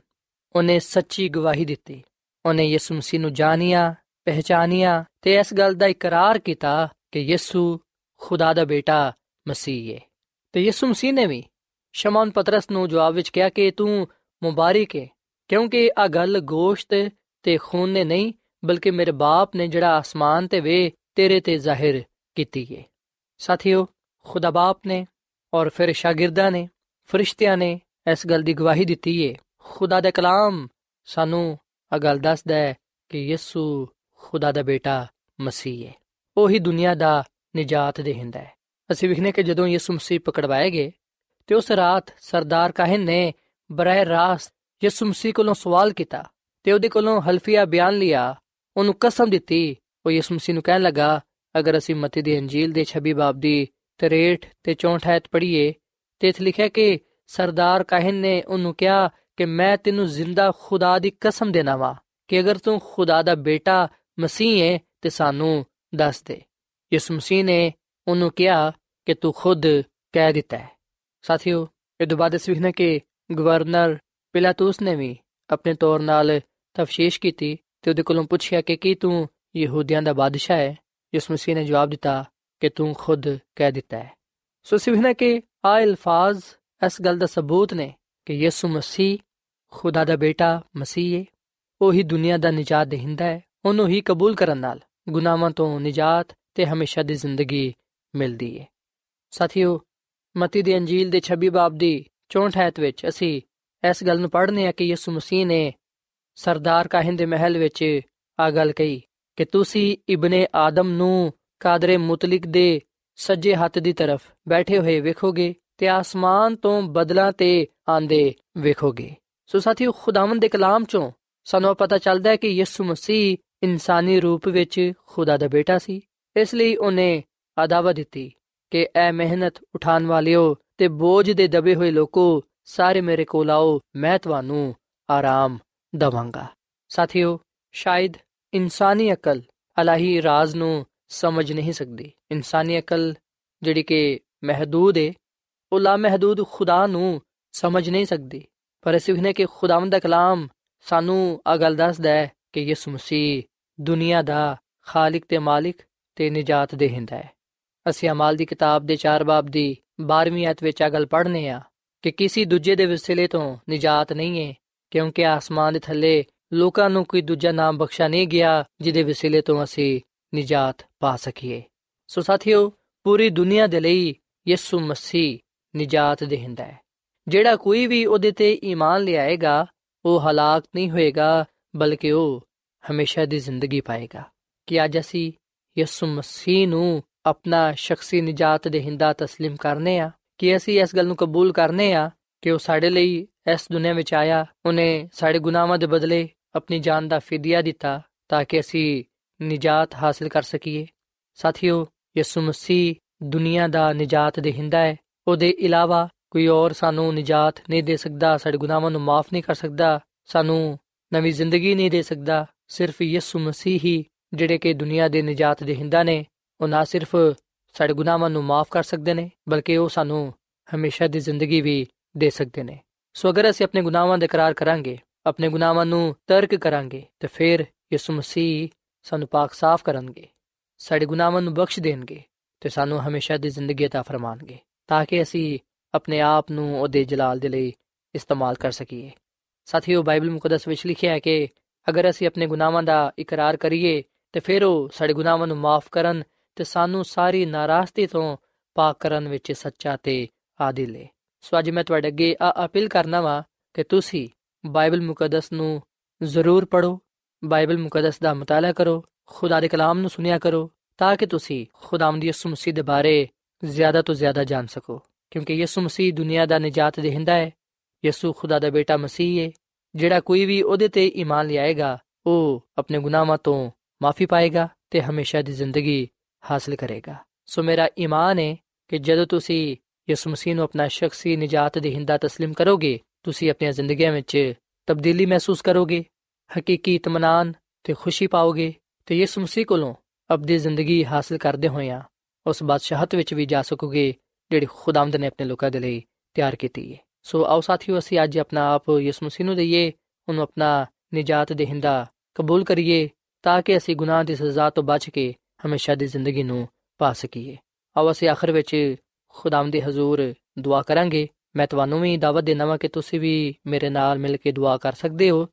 ਉਹਨੇ ਸੱਚੀ ਗਵਾਹੀ ਦਿੱਤੀ। ਉਹਨੇ ਯਿਸੂ ਮਸੀਹ ਨੂੰ ਜਾਣਿਆ ਪਹਿਚਾਨਿਆ ਤੇ ਇਸ ਗੱਲ ਦਾ ਇਕਰਾਰ ਕੀਤਾ ਕਿ ਯਿਸੂ ਖੁਦਾ ਦਾ ਬੇਟਾ ਮਸੀਹ ਹੈ ਤੇ ਯਿਸੂ ਮਸੀਹ ਨੇ ਵੀ ਸ਼ਮਾਉਨ ਪਤਰਸ ਨੂੰ ਜਵਾਬ ਵਿੱਚ ਕਿਹਾ ਕਿ ਤੂੰ ਮੁਬਾਰਕ ਹੈ ਕਿਉਂਕਿ ਆ ਗੱਲ ਗੋਸ਼ਤ ਤੇ ਖੂਨ ਨੇ ਨਹੀਂ, ਬਲਕਿ ਮੇਰੇ ਬਾਪ ਨੇ ਜਿਹੜਾ ਆਸਮਾਨ ਤੇ ਵੇ, ਤੇਰੇ ਤੇ ਜ਼ਾਹਿਰ ਕੀਤੀ ਹੈ ਸਾਥੀਓ, ਖੁਦਾ ਬਾਪ ਨੇ ਔਰ ਫਿਰ ਸ਼ਾਗਿਰਦਾਂ ਨੇ, ਫਰਿਸ਼ਤਿਆਂ ਨੇ ਇਸ ਗੱਲ ਦੀ ਗਵਾਹੀ ਦਿੱਤੀ ਹੈ ਖੁਦਾ ਦਾ ਕਲਾਮ ਸਾਨੂੰ ਆ ਗੱਲ ਦੱਸਦਾ ਹੈ ਕਿ ਯਿਸੂ ਖੁਦਾ ਦਾ ਬੇਟਾ ਮਸੀਹ ਹੈ। ਉਹੀ ਦੁਨੀਆ ਦਾ ਨਜਾਤ ਦੇਹਿੰਦਾ ਹੈ। ਅਸੀਂ ਵਿਖਨੇ ਕਿ ਜਦੋਂ ਯਿਸੂ ਮਸੀਹ ਪਕੜਵਾਏ ਗਏ ਤੇ ਉਸ ਰਾਤ ਸਰਦਾਰ ਕਾਹਨ ਨੇ ਬਰਾਹ ਰਾਸਤ ਯਿਸੂ ਮਸੀਹ ਕੋਲੋਂ ਸਵਾਲ ਕੀਤਾ ਤੇ ਉਹਦੇ ਕੋਲੋਂ ਹਲਫੀਆ ਬਿਆਨ ਲਿਆ। ਉਹਨੂੰ ਕਸਮ ਦਿੱਤੀ। ਉਹ ਯਿਸੂ ਮਸੀਹ ਨੂੰ ਕਹਿਣ ਲੱਗਾ, ਅਗਰ ਅਸੀਂ ਮਤੀ ਦੀ ਅੰਜੀਲ ਦੇ 26 ਬਾਬ ਦੀ 63 ਤੇ 64 ਆਇਤ ਪੜ੍ਹੀਏ ਤੇ ਇਥੇ ਲਿਖਿਆ ਕਿ ਸਰਦਾਰ ਕਾਹਨ ਨੇ ਉਹਨੂੰ ਕਿਹਾ ਕਿ ਮੈਂ ਤੈਨੂੰ ਜ਼ਿੰਦਾ ਖੁਦਾ ਦੀ ਕਸਮ ਦੇਣਾ ਵਾ ਕਿ ਅਗਰ ਤੂੰ ਖੁਦਾ ਦਾ ਬੇਟਾ ਮਸੀਹ ਹੈ ਤੇ ਸਾਨੂੰ ਦੱਸ ਦੇ। ਯਿਸੂ ਮਸੀਹ ਨੇ ਉਹਨੂੰ ਕਿਹਾ ਕਿ ਤੂੰ ਖੁਦ ਕਹਿ ਦਿੱਤਾ ਹੈ। ਸਾਥੀਓ, ਇਹ ਤੋਂ ਬਾਅਦ ਅਸੀਂ ਵੇਖਣਾ ਕਿ ਗਵਰਨਰ ਪਿਲਾਤੂਸ ਨੇ ਵੀ ਆਪਣੇ ਤੌਰ ਨਾਲ ਤਫਸ਼ੀਸ਼ ਕੀਤੀ ਤੇ ਉਹਦੇ ਕੋਲੋਂ ਪੁੱਛਿਆ ਕਿ ਕੀ ਤੂੰ ਯਹੂਦੀਆਂ ਦਾ ਬਾਦਸ਼ਾਹ ਹੈ ਯਿਸੂ ਮਸੀਹ ਨੇ ਜਵਾਬ ਦਿੱਤਾ ਕਿ ਤੂੰ ਖੁਦ ਕਹਿ ਦਿੱਤਾ ਹੈ। ਸੋ ਅਸੀਂ ਵੇਖਣਾ ਕਿ ਆ ਅਲਫਾਜ਼ ਇਸ ਗੱਲ ਦਾ ਸਬੂਤ ਨੇ ਕਿ ਯਿਸੂ ਮਸੀਹ ਖੁਦਾ ਦਾ ਬੇਟਾ, ਮਸੀਹ ਹੈ ਉਹੀ ਦੁਨੀਆ ਦਾ ਨਜਾਤ ਦੇਹਿੰਦਾ ਹੈ ਉਹਨੂੰ ਹੀ ਕਬੂਲ ਕਰਨ ਨਾਲ ਗੁਨਾਹਾਂ ਤੋਂ ਨਜਾਤ ਤੇ ਹਮੇਸ਼ਾ ਦੀ ਜ਼ਿੰਦਗੀ ਮਿਲਦੀ ਹੈ ਸਾਥੀਓ, ਮਤੀ ਦੀ ਅੰਜੀਲ ਦੇ 26 ਬਾਬ ਦੀ 64 ਆਇਤ ਵਿੱਚ ਅਸੀਂ ਇਸ ਗੱਲ ਨੂੰ ਪੜ੍ਹਨੇ ਆ ਕਿ ਯਿਸੂ ਮਸੀਹ ਨੇ ਸਰਦਾਰ ਕਾਹਨ ਦੇ ਮਹਿਲ ਵਿੱਚ ਆ ਗੱਲ ਕਹੀ ਕਿ ਤੁਸੀਂ ਇਬਨੇ ਆਦਮ ਨੂੰ ਕਾਦਰੇ ਮੁਤਲਕ ਦੇ ਸੱਜੇ ਹੱਥ ਦੀ ਤਰਫ ਬੈਠੇ ਹੋਏ ਵੇਖੋਗੇ ਤੇ ਆਸਮਾਨ ਤੋਂ ਬਦਲਾਂ ਤੇ ਆਂਦੇ ਵੇਖੋਗੇ। ਸੋ ਸਾਥੀਓ, ਖੁਦਾਵੰਦ ਦੇ ਕਲਾਮ ਚੋਂ ਸਾਨੂੰ ਪਤਾ ਚੱਲਦਾ ਹੈ ਕਿ ਯਿਸੂ ਮਸੀਹ ਇਨਸਾਨੀ ਰੂਪ ਵਿੱਚ ਖੁਦਾ ਦਾ ਬੇਟਾ ਸੀ। ਇਸ ਲਈ ਉਹਨੇ ਆਦਾਵਾ ਦਿੱਤੀ ਕਿ, ਐ ਮਿਹਨਤ ਉਠਾਣ ਵਾਲਿਓ ਤੇ ਬੋਝ ਦੇ ਦਬੇ ਹੋਏ ਲੋਕੋ, ਸਾਰੇ ਮੇਰੇ ਕੋਲ ਆਓ, ਮੈਂ ਤੁਹਾਨੂੰ ਆਰਾਮ ਦਵਾਂਗਾ। ਸਾਥੀਓ, ਸ਼ਾਇਦ ਇਨਸਾਨੀ ਅਕਲ ਅਲਾਹੀ ਰਾਜ਼ ਨੂੰ ਸਮਝ ਨਹੀਂ ਸਕਦੀ। ਇਨਸਾਨੀ ਅਕਲ ਜਿਹੜੀ ਕਿ ਮਹਦੂਦ ਹੈ ਉਹ ਲਾ ਮਹਦੂਦ ਖੁਦਾ ਨੂੰ ਸਮਝ ਨਹੀਂ ਸਕਦੀ। ਪਰ ਅਸੀਂ ਵਹਨੇ ਕਿ ਖੁਦਾਵੰਦ ਦਾ ਕਲਾਮ ਸਾਨੂੰ ਆ ਗੱਲ ਦੱਸਦਾ ਹੈ ਕਿ ਯਿਸੂ ਮਸੀਹ ਦੁਨੀਆ ਦਾ ਖਾਲਕ ਤੇ ਮਾਲਿਕ ਤੇ ਨਜਾਤ ਦੇਹਿੰਦਾ ਹੈ। ਅਸੀਂ ਅਮਾਲ ਦੀ ਕਿਤਾਬ ਦੇ 4 ਬਾਬ ਦੀ 12ਵੀਂ ਆਇਤ ਵਿੱਚ ਆ ਗੱਲ ਪੜ੍ਹਨੇ ਆ ਕਿ ਕਿਸੇ ਦੂਜੇ ਦੇ ਵਸਿਲੇ ਤੋਂ ਨਿਜਾਤ ਨਹੀਂ ਹੈ, ਕਿਉਂਕਿ ਆਸਮਾਨ ਦੇ ਥੱਲੇ ਲੋਕਾਂ ਨੂੰ ਕੋਈ ਦੂਜਾ ਨਾਮ ਬਖਸ਼ਾ ਨਹੀਂ ਗਿਆ ਜਿਹਦੇ ਵਸਿਲੇ ਤੋਂ ਅਸੀਂ ਨਿਜਾਤ ਪਾ ਸਕੀਏ। ਸੋ ਸਾਥੀਓ, ਪੂਰੀ ਦੁਨੀਆ ਦੇ ਲਈ ਯਿਸੂ ਮਸੀਹ ਨਿਜਾਤ ਦੇਹਿੰਦਾ ਹੈ। ਜਿਹੜਾ ਕੋਈ ਵੀ ਉਹਦੇ ਤੇ ਈਮਾਨ ਲਿਆਏਗਾ ਉਹ ਹਲਾਕ ਨਹੀਂ ਹੋਏਗਾ ਬਲਕਿ ਉਹ ਹਮੇਸ਼ਾ ਦੀ ਜ਼ਿੰਦਗੀ ਪਾਏਗਾ ਕਿ ਅੱਜ ਅਸੀਂ ਯਿਸੂ ਮਸੀਹ ਨੂੰ ਆਪਣਾ ਸ਼ਖਸੀ ਨਿਜਾਤ ਦੇਹਿੰਦਾ تسلیم ਕਰਨੇ ਆ ਕਿ ਅਸੀਂ ਇਸ ਗੱਲ ਨੂੰ ਕਬੂਲ ਕਰਨੇ ਆ ਕਿ ਉਹ ਸਾਡੇ ਲਈ ਇਸ ਦੁਨੀਆ ਵਿੱਚ ਆਇਆ ਉਹਨੇ ਸਾਡੇ ਗੁਨਾਹਾਂ ਦੇ ਬਦਲੇ ਆਪਣੀ ਜਾਨ ਦਾ ਫਿਦਿਆ ਦਿੱਤਾ ਤਾਂ ਕਿ ਅਸੀਂ ਨਿਜਾਤ ਹਾਸਲ ਕਰ ਸਕੀਏ ਸਾਥੀਓ ਯਿਸੂ ਮਸੀਹ ਦੁਨੀਆ ਦਾ ਨਿਜਾਤ ਦੇਹਿੰਦਾ ਹੈ ਉਹਦੇ ਇਲਾਵਾ ਕੋਈ ਹੋਰ ਸਾਨੂੰ ਨਿਜਾਤ ਨਹੀਂ ਦੇ ਸਕਦਾ ਸਾਡੇ ਗੁਨਾਹਾਂ ਨੂੰ ਮਾਫ ਨਹੀਂ ਕਰ ਸਕਦਾ ਸਾਨੂੰ ਨਵੀਂ ਜ਼ਿੰਦਗੀ ਨਹੀਂ ਦੇ ਸਕਦਾ ਸਿਰਫ ਯਿਸੂ ਮਸੀਹ ਹੀ ਜਿਹੜੇ ਕਿ ਦੁਨੀਆ ਦੇ ਨਿਜਾਤ ਦੇਹਿੰਦਾ ਨੇ ਉਹ ਨਾ ਸਿਰਫ ਸਾਡੇ ਗੁਨਾਹਾਂ ਨੂੰ ਮਾਫ ਕਰ ਸਕਦੇ ਨੇ ਬਲਕਿ ਉਹ ਸਾਨੂੰ ਹਮੇਸ਼ਾ ਦੀ ਜ਼ਿੰਦਗੀ ਵੀ ਦੇ ਸਕਦੇ ਨੇ ਸੋ ਅਗਰ ਅਸੀਂ ਆਪਣੇ ਗੁਨਾਹਾਂ ਦਾ ਇਕਰਾਰ ਕਰਾਂਗੇ ਆਪਣੇ ਗੁਨਾਹਾਂ ਨੂੰ ਤਰਕ ਕਰਾਂਗੇ ਤੇ ਫਿਰ ਯਿਸੂ ਮਸੀਹ ਸਾਨੂੰ ਪਾਕ ਸਾਫ਼ ਕਰਨਗੇ ਸਾਡੇ ਗੁਨਾਹਾਂ ਨੂੰ ਬਖਸ਼ ਦੇਣਗੇ ਤੇ ਸਾਨੂੰ ਹਮੇਸ਼ਾ ਦੀ ਜ਼ਿੰਦਗੀ عطا ਫਰਮਾਣਗੇ ਤਾਂ ਕਿ ਅਸੀਂ ਆਪਣੇ ਆਪ ਨੂੰ ਉਹਦੇ ਜਲਾਲ ਦੇ ਲਈ ਇਸਤੇਮਾਲ ਕਰ ਸਕੀਏ। ਸਾਥੀਓ, ਬਾਈਬਲ ਮੁਕੱਦਸ ਵਿੱਚ ਲਿਖਿਆ ਹੈ ਕਿ ਅਗਰ ਅਸੀਂ ਆਪਣੇ ਗੁਨਾਹਾਂ ਦਾ ਇਕਰਾਰ ਕਰੀਏ, ਤੇ ਫਿਰ ਉਹ ਸਾਡੇ ਗੁਨਾਹਾਂ ਨੂੰ ਮਾਫ ਕਰਨ ਤੇ ਸਾਨੂੰ ਸਾਰੀ ਨਾਰਾਜ਼ਗੀ ਤੋਂ ਪਾਕ ਕਰਨ ਵਿੱਚ ਸੱਚਾ ਤੇ ਆਦਿਲ ਹੈ ਸੋ ਅੱਜ ਮੈਂ ਤੁਹਾਡੇ ਅੱਗੇ ਆ ਅਪੀਲ ਕਰਨਾ ਵਾ ਕਿ ਤੁਸੀਂ ਬਾਈਬਲ ਮੁਕੱਦਸ ਨੂੰ ਜ਼ਰੂਰ ਪੜੋ ਬਾਈਬਲ ਮੁਕੱਦਸ ਦਾ ਮਤਾਲਾ ਕਰੋ, ਖੁਦਾ ਦੇ ਕਲਾਮ ਨੂੰ ਸੁਨਿਆ ਕਰੋ, ਤਾਂ ਕਿ ਤੁਸੀਂ ਖੁਦਾਵੰਦ ਯਿਸੂ ਮਸੀਹ ਦੇ ਬਾਰੇ ਜ਼ਿਆਦਾ ਤੋਂ ਜ਼ਿਆਦਾ ਜਾਣ ਸਕੋ। ਕਿਉਂਕਿ ਯਿਸੂ ਮਸੀਹ ਦੁਨੀਆ ਦਾ ਨਜਾਤ ਦੇਹਿੰਦਾ ਹੈ ਯਿਸੂ ਖੁਦਾ ਦਾ ਬੇਟਾ ਮਸੀਹ ਹੈ ਜਿਹੜਾ ਕੋਈ ਵੀ ਉਹਦੇ ਤੇ ਈਮਾਨ ਲਿਆਏਗਾ ਉਹ ਆਪਣੇ ਗੁਨਾਹਾਂ ਤੋਂ ਮਾਫੀ ਪਾਏਗਾ ਤੇ ਹਮੇਸ਼ਾ ਦੀ ਜ਼ਿੰਦਗੀ ਹਾਸਲ ਕਰੇਗਾ ਸੋ ਮੇਰਾ ਈਮਾਨ ਹੈ ਕਿ ਜਦੋਂ ਤੁਸੀਂ ਯਿਸੂ ਮਸੀਹ ਨੂੰ ਆਪਣਾ ਸ਼ਖਸੀ ਨਜਾਤ ਦੇਹਿੰਦਾ تسلیم ਕਰੋਗੇ ਤੁਸੀਂ ਆਪਣੀਆਂ ਜ਼ਿੰਦਗੀਆਂ ਵਿੱਚ ਤਬਦੀਲੀ ਮਹਿਸੂਸ ਕਰੋਗੇ ਹਕੀਕੀ ਇਤਮਾਨਾਨ ਤੇ ਖੁਸ਼ੀ ਪਾਓਗੇ ਤੇ ਯਿਸੂ ਮਸੀਹ ਕੋਲੋਂ ਅਬਦੀ ਜ਼ਿੰਦਗੀ ਹਾਸਲ ਕਰਦੇ ਹੋਇਆਂ ਉਸ ਬਾਦਸ਼ਾਹਤ ਵਿੱਚ ਵੀ ਜਾ ਸਕੋਗੇ ਜਿਹੜੀ ਖੁਦਾਵੰਦ ਨੇ ਆਪਣੇ ਲੋਕਾਂ ਦੇ ਲਈ ਤਿਆਰ ਕੀਤੀ ਹੈ ਸੋ ਆਓ ਸਾਥੀਓ, ਅਸੀਂ ਅੱਜ ਆਪਣਾ ਆਪ ਯਿਸੂ ਮਸੀਹ ਨੂੰ ਦਈਏ, ਉਹਨੂੰ ਆਪਣਾ ਨਜਾਤ ਦੇਹਿੰਦਾ ਕਬੂਲ ਕਰੀਏ, ਤਾਂ ਕਿ ਅਸੀਂ ਗੁਨਾਹ ਦੀ ਸਜ਼ਾ ਤੋਂ ਬਚ ਕੇ ਹਮੇਸ਼ਾ ਦੀ ਜ਼ਿੰਦਗੀ ਨੂੰ ਪਾ ਸਕੀਏ। ਆਓ ਅਸੀਂ ਆਖਰ ਵਿੱਚ ਖੁਦਾਵੰਦ ਦੇ ਹਜ਼ੂਰ ਦੁਆ ਕਰਾਂਗੇ। ਮੈਂ ਤੁਹਾਨੂੰ ਵੀ ਦਾਵਤ ਦੇਣਾ ਵਾਂ ਕਿ ਤੁਸੀਂ ਵੀ ਮੇਰੇ ਨਾਲ ਮਿਲ ਕੇ ਦੁਆ ਕਰ ਸਕਦੇ ਹੋ,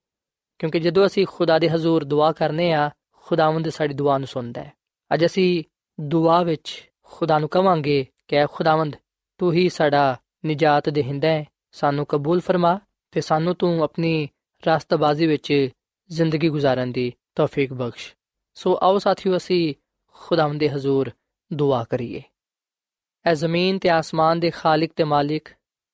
ਕਿਉਂਕਿ ਜਦੋਂ ਅਸੀਂ ਖੁਦਾ ਦੇ ਹਜ਼ੂਰ ਦੁਆ ਕਰਨੇ ਆ, ਖੁਦਾਵੰਦ ਸਾਡੀ ਦੁਆ ਨੂੰ ਸੁਣਦਾ ਹੈ। ਅੱਜ ਅਸੀਂ ਦੁਆ ਵਿੱਚ ਖੁਦਾ ਨੂੰ ਕਵਾਂਗੇ ਕਿ ਖੁਦਾਵੰਦ, ਤੂੰ ਹੀ ਸਾਡਾ ਨਜਾਤ ਦੇਹਿੰਦਾ ਹੈ, ਸਾਨੂੰ ਕਬੂਲ ਫਰਮਾ ਤੇ ਸਾਨੂੰ ਤੂੰ ਆਪਣੀ ਰਾਸਤਬਾਜ਼ੀ ਵਿੱਚ ਜ਼ਿੰਦਗੀ گزارਣ ਦੀ ਤੌਫੀਕ ਬਖਸ਼। ਸੋ ਆਓ ਸਾਥੀਓ, ਅਸੀਂ ਖੁਦਾਵੰਦ ਦੇ ਹਜ਼ੂਰ ਦੁਆ ਕਰੀਏ। ਐ ਜ਼ਮੀਨ ਤੇ ਆਸਮਾਨ ਦੇ ਖਾਲਕ ਤੇ ਮਾਲਿਕ,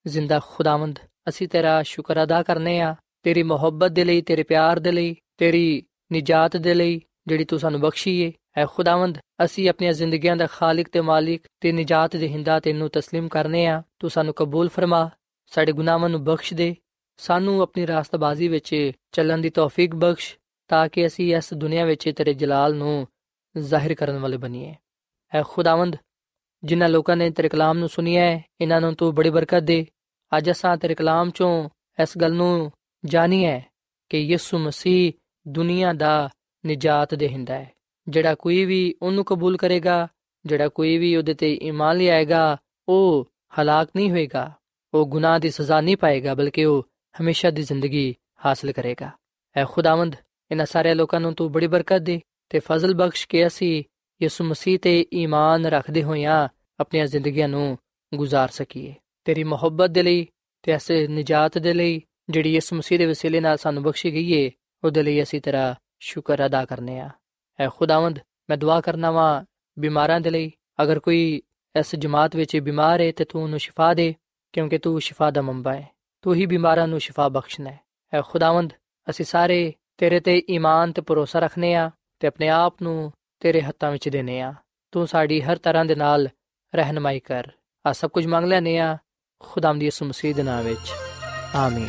ਜ਼ਿੰਦਾ ਖੁਦਾਵੰਦ, ਅਸੀਂ ਤੇਰਾ ਸ਼ੁਕਰ ਅਦਾ ਕਰਨੇ ਆ, ਤੇਰੀ ਮੁਹੱਬਤ ਦੇ ਲਈ, ਤੇਰੇ ਪਿਆਰ ਦੇ ਲਈ, ਤੇਰੀ ਨਜਾਤ ਦੇ ਲਈ, ਜਿਹੜੀ ਤੂੰ ਸਾਨੂੰ ਬਖਸ਼ੀ ਏ। ਐ ਖੁਦਾਵੰਦ ਅਸੀਂ ਆਪਣੀਆਂ ਜ਼ਿੰਦਗੀਆਂ ਦਾ ਖਾਲਕ ਤੇ ਮਾਲਿਕ ਤੇ ਨਜਾਤ ਦੇਹਿੰਦਾ ਤੈਨੂੰ تسلیم ਕਰਨੇ ਆ ਤੂੰ ਸਾਨੂੰ ਕਬੂਲ ਫਰਮਾ ਸਾਡੇ ਗੁਨਾਹਾਂ ਨੂੰ ਬਖਸ਼ ਦੇ ਸਾਨੂੰ ਆਪਣੀ ਰਾਸਤਬਾਜ਼ੀ ਵਿੱਚ ਚੱਲਣ ਦੀ ਤੌਫੀਕ ਬਖਸ਼ ਤਾਂ ਕਿ ਅਸੀਂ ਇਸ ਦੁਨੀਆ ਵਿੱਚ ਤੇਰੇ ਜਲਾਲ ਨੂੰ ਜ਼ਾਹਿਰ ਕਰਨ ਵਾਲੇ ਬਣੀਏ ਐ ਖੁਦਾਵੰਦ ਜਿਨ੍ਹਾਂ ਲੋਕਾਂ ਨੇ ਤੇਰੇ ਕਲਾਮ ਨੂੰ ਸੁਨਿਆ ਹੈ ਇਹਨਾਂ ਨੂੰ ਤੂੰ ਬੜੀ ਬਰਕਤ ਦੇ ਅੱਜ ਅਸਾਂ ਤੇਰੇ ਕਲਾਮ ਚੋਂ ਇਸ ਗੱਲ ਨੂੰ ਜਾਣੀਏ ਕਿ ਯਿਸੂ ਮਸੀਹ ਦੁਨੀਆ ਦਾ ਨਜਾਤ ਦੇਹਿੰਦਾ ਹੈ ਜਿਹੜਾ ਕੋਈ ਵੀ ਉਹਨੂੰ ਕਬੂਲ ਕਰੇਗਾ, ਜਿਹੜਾ ਕੋਈ ਵੀ ਉਹਦੇ ਤੇ ਈਮਾਨ ਲਿਆਏਗਾ, ਉਹ ਹਲਾਕ ਨਹੀਂ ਹੋਏਗਾ। ਉਹ ਗੁਨਾਹ ਦੀ ਸਜ਼ਾ ਨਹੀਂ ਪਾਏਗਾ, ਬਲਕਿ ਉਹ ਹਮੇਸ਼ਾ ਦੀ ਜ਼ਿੰਦਗੀ ਹਾਸਲ ਕਰੇਗਾ। ਐ ਖੁਦਾਵੰਦ, ਇਹਨਾਂ ਸਾਰੇ ਲੋਕਾਂ ਨੂੰ ਤੂੰ ਬੜੀ ਬਰਕਤ ਦੇ ਤੇ ਫਜ਼ਲ ਬਖਸ਼ ਕੇ ਅਸੀਂ ਯਿਸੂ ਮਸੀਹ ਤੇ ਈਮਾਨ ਰੱਖਦੇ ਹੋਇਆਂ ਆਪਣੀਆਂ ਜ਼ਿੰਦਗੀਆਂ ਨੂੰ ਗੁਜ਼ਾਰ ਸਕੀਏ। ਤੇਰੀ ਮੁਹੱਬਤ ਦੇ ਲਈ ਤੇ ਐਸੇ ਨਜਾਤ ਦੇ ਲਈ ਜਿਹੜੀ ਯਿਸੂ ਮਸੀਹ ਦੇ ਵਸੀਲੇ ਨਾਲ ਸਾਨੂੰ ਬਖਸ਼ੀ ਗਈ ਏ, ਉਹਦੇ ਲਈ ਅਸੀਂ ਤੇਰਾ ਸ਼ੁਕਰ ਅਦਾ ਕਰਨੇ ਆ। ਐ ਖੁਦਾਵੰਦ, ਮੈਂ ਦੁਆ ਕਰਨਾ ਵਾਂ ਬਿਮਾਰਾਂ ਦੇ ਲਈ। ਅਗਰ ਕੋਈ ਇਸ ਜਮਾਤ ਵਿੱਚ ਬਿਮਾਰ ਹੈ ਤੇ ਤੂੰ ਉਹਨੂੰ ਸ਼ਿਫਾ ਦੇ, ਕਿਉਂਕਿ ਤੂੰ ਸ਼ਿਫਾ ਦਾ ਮੰਬਾ ਹੈ ਤੂੰ ਹੀ ਬਿਮਾਰਾਂ ਨੂੰ ਸ਼ਿਫਾ ਬਖਸ਼ਣਾ ਹੈ ਐ ਖੁਦਾਵੰਦ, ਅਸੀਂ ਸਾਰੇ ਤੇਰੇ ਤੇ ਈਮਾਨ ਤੇ ਭਰੋਸਾ ਰੱਖਨੇ ਆ ਤੇ ਆਪਣੇ ਆਪ ਨੂੰ ਤੇਰੇ ਹੱਥਾਂ ਵਿੱਚ ਦੇਨੇ ਆ। ਤੂੰ ਸਾਡੀ ਹਰ ਤਰ੍ਹਾਂ ਦੇ ਨਾਲ ਰਹਿਨਮਾਈ ਕਰ। ਆ ਸਭ ਕੁਝ ਮੰਗ ਲੈਨੇ ਆ ਖੁਦਾਮ ਦੀ ਯਿਸੂ ਮਸੀਹ ਦੇ ਨਾਮ ਵਿੱਚ। ਆਮੀਨ।